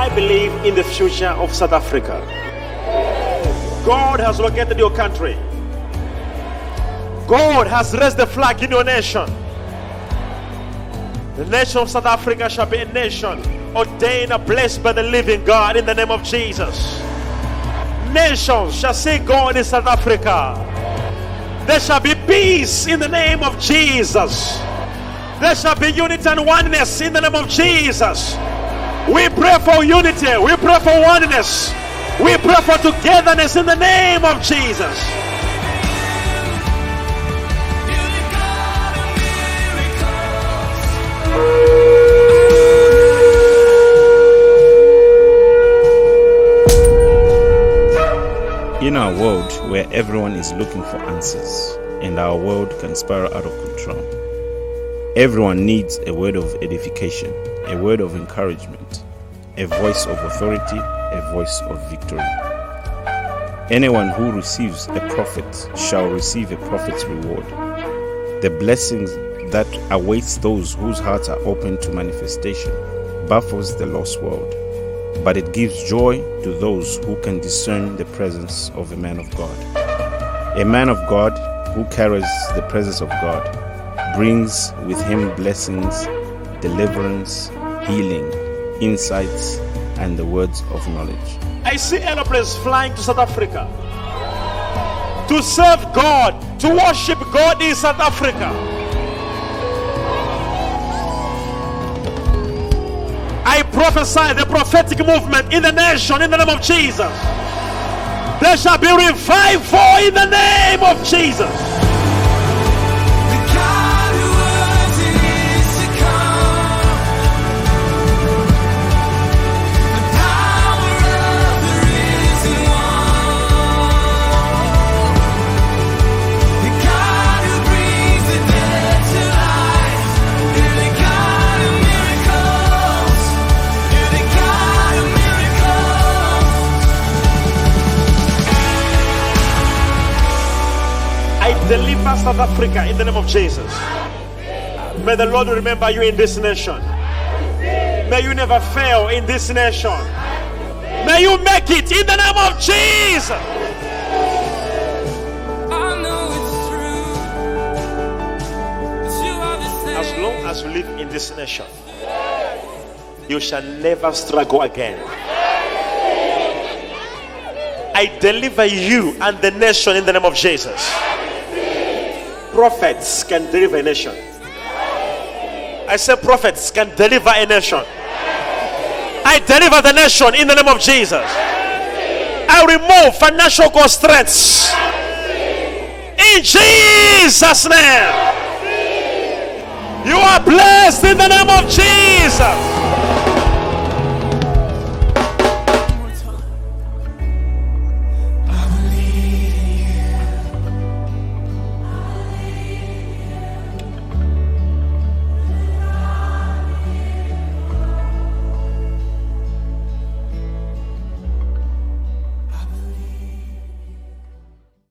I believe in the future of South Africa. God has located your country. God has raised the flag in your nation. The nation of South Africa shall be a nation ordained and blessed by the living God in the name of Jesus. Nations shall see God in South Africa. There shall be peace in the name of Jesus. There shall be unity and oneness in the name of Jesus. We pray for unity. We pray for oneness. We pray for togetherness in the name of Jesus. In our world where everyone is looking for answers and our world can spiral out of control, everyone needs a word of edification, a word of encouragement, a voice of authority, a voice of victory. Anyone who receives a prophet shall receive a prophet's reward. The blessings that awaits those whose hearts are open to manifestation baffles the lost world but it gives joy to those who can discern the presence of a man of God. A man of God who carries the presence of God brings with him blessings, deliverance, healing, insights, and the words of knowledge. I see aeroplanes flying to South Africa to serve God, to worship God in South Africa. I prophesy the prophetic movement in the nation in the name of Jesus. There shall be revival in the name of Jesus. I deliver South Africa in the name of Jesus. May the Lord remember you in this nation. May you never fail in this nation. May you make it in the name of Jesus. As long as you live in this nation, you shall never struggle again. I deliver you and the nation in the name of Jesus. Prophets can deliver a nation. I said prophets can deliver a nation. I deliver the nation in the name of Jesus. I remove financial constraints. In Jesus' name. You are blessed in the name of Jesus.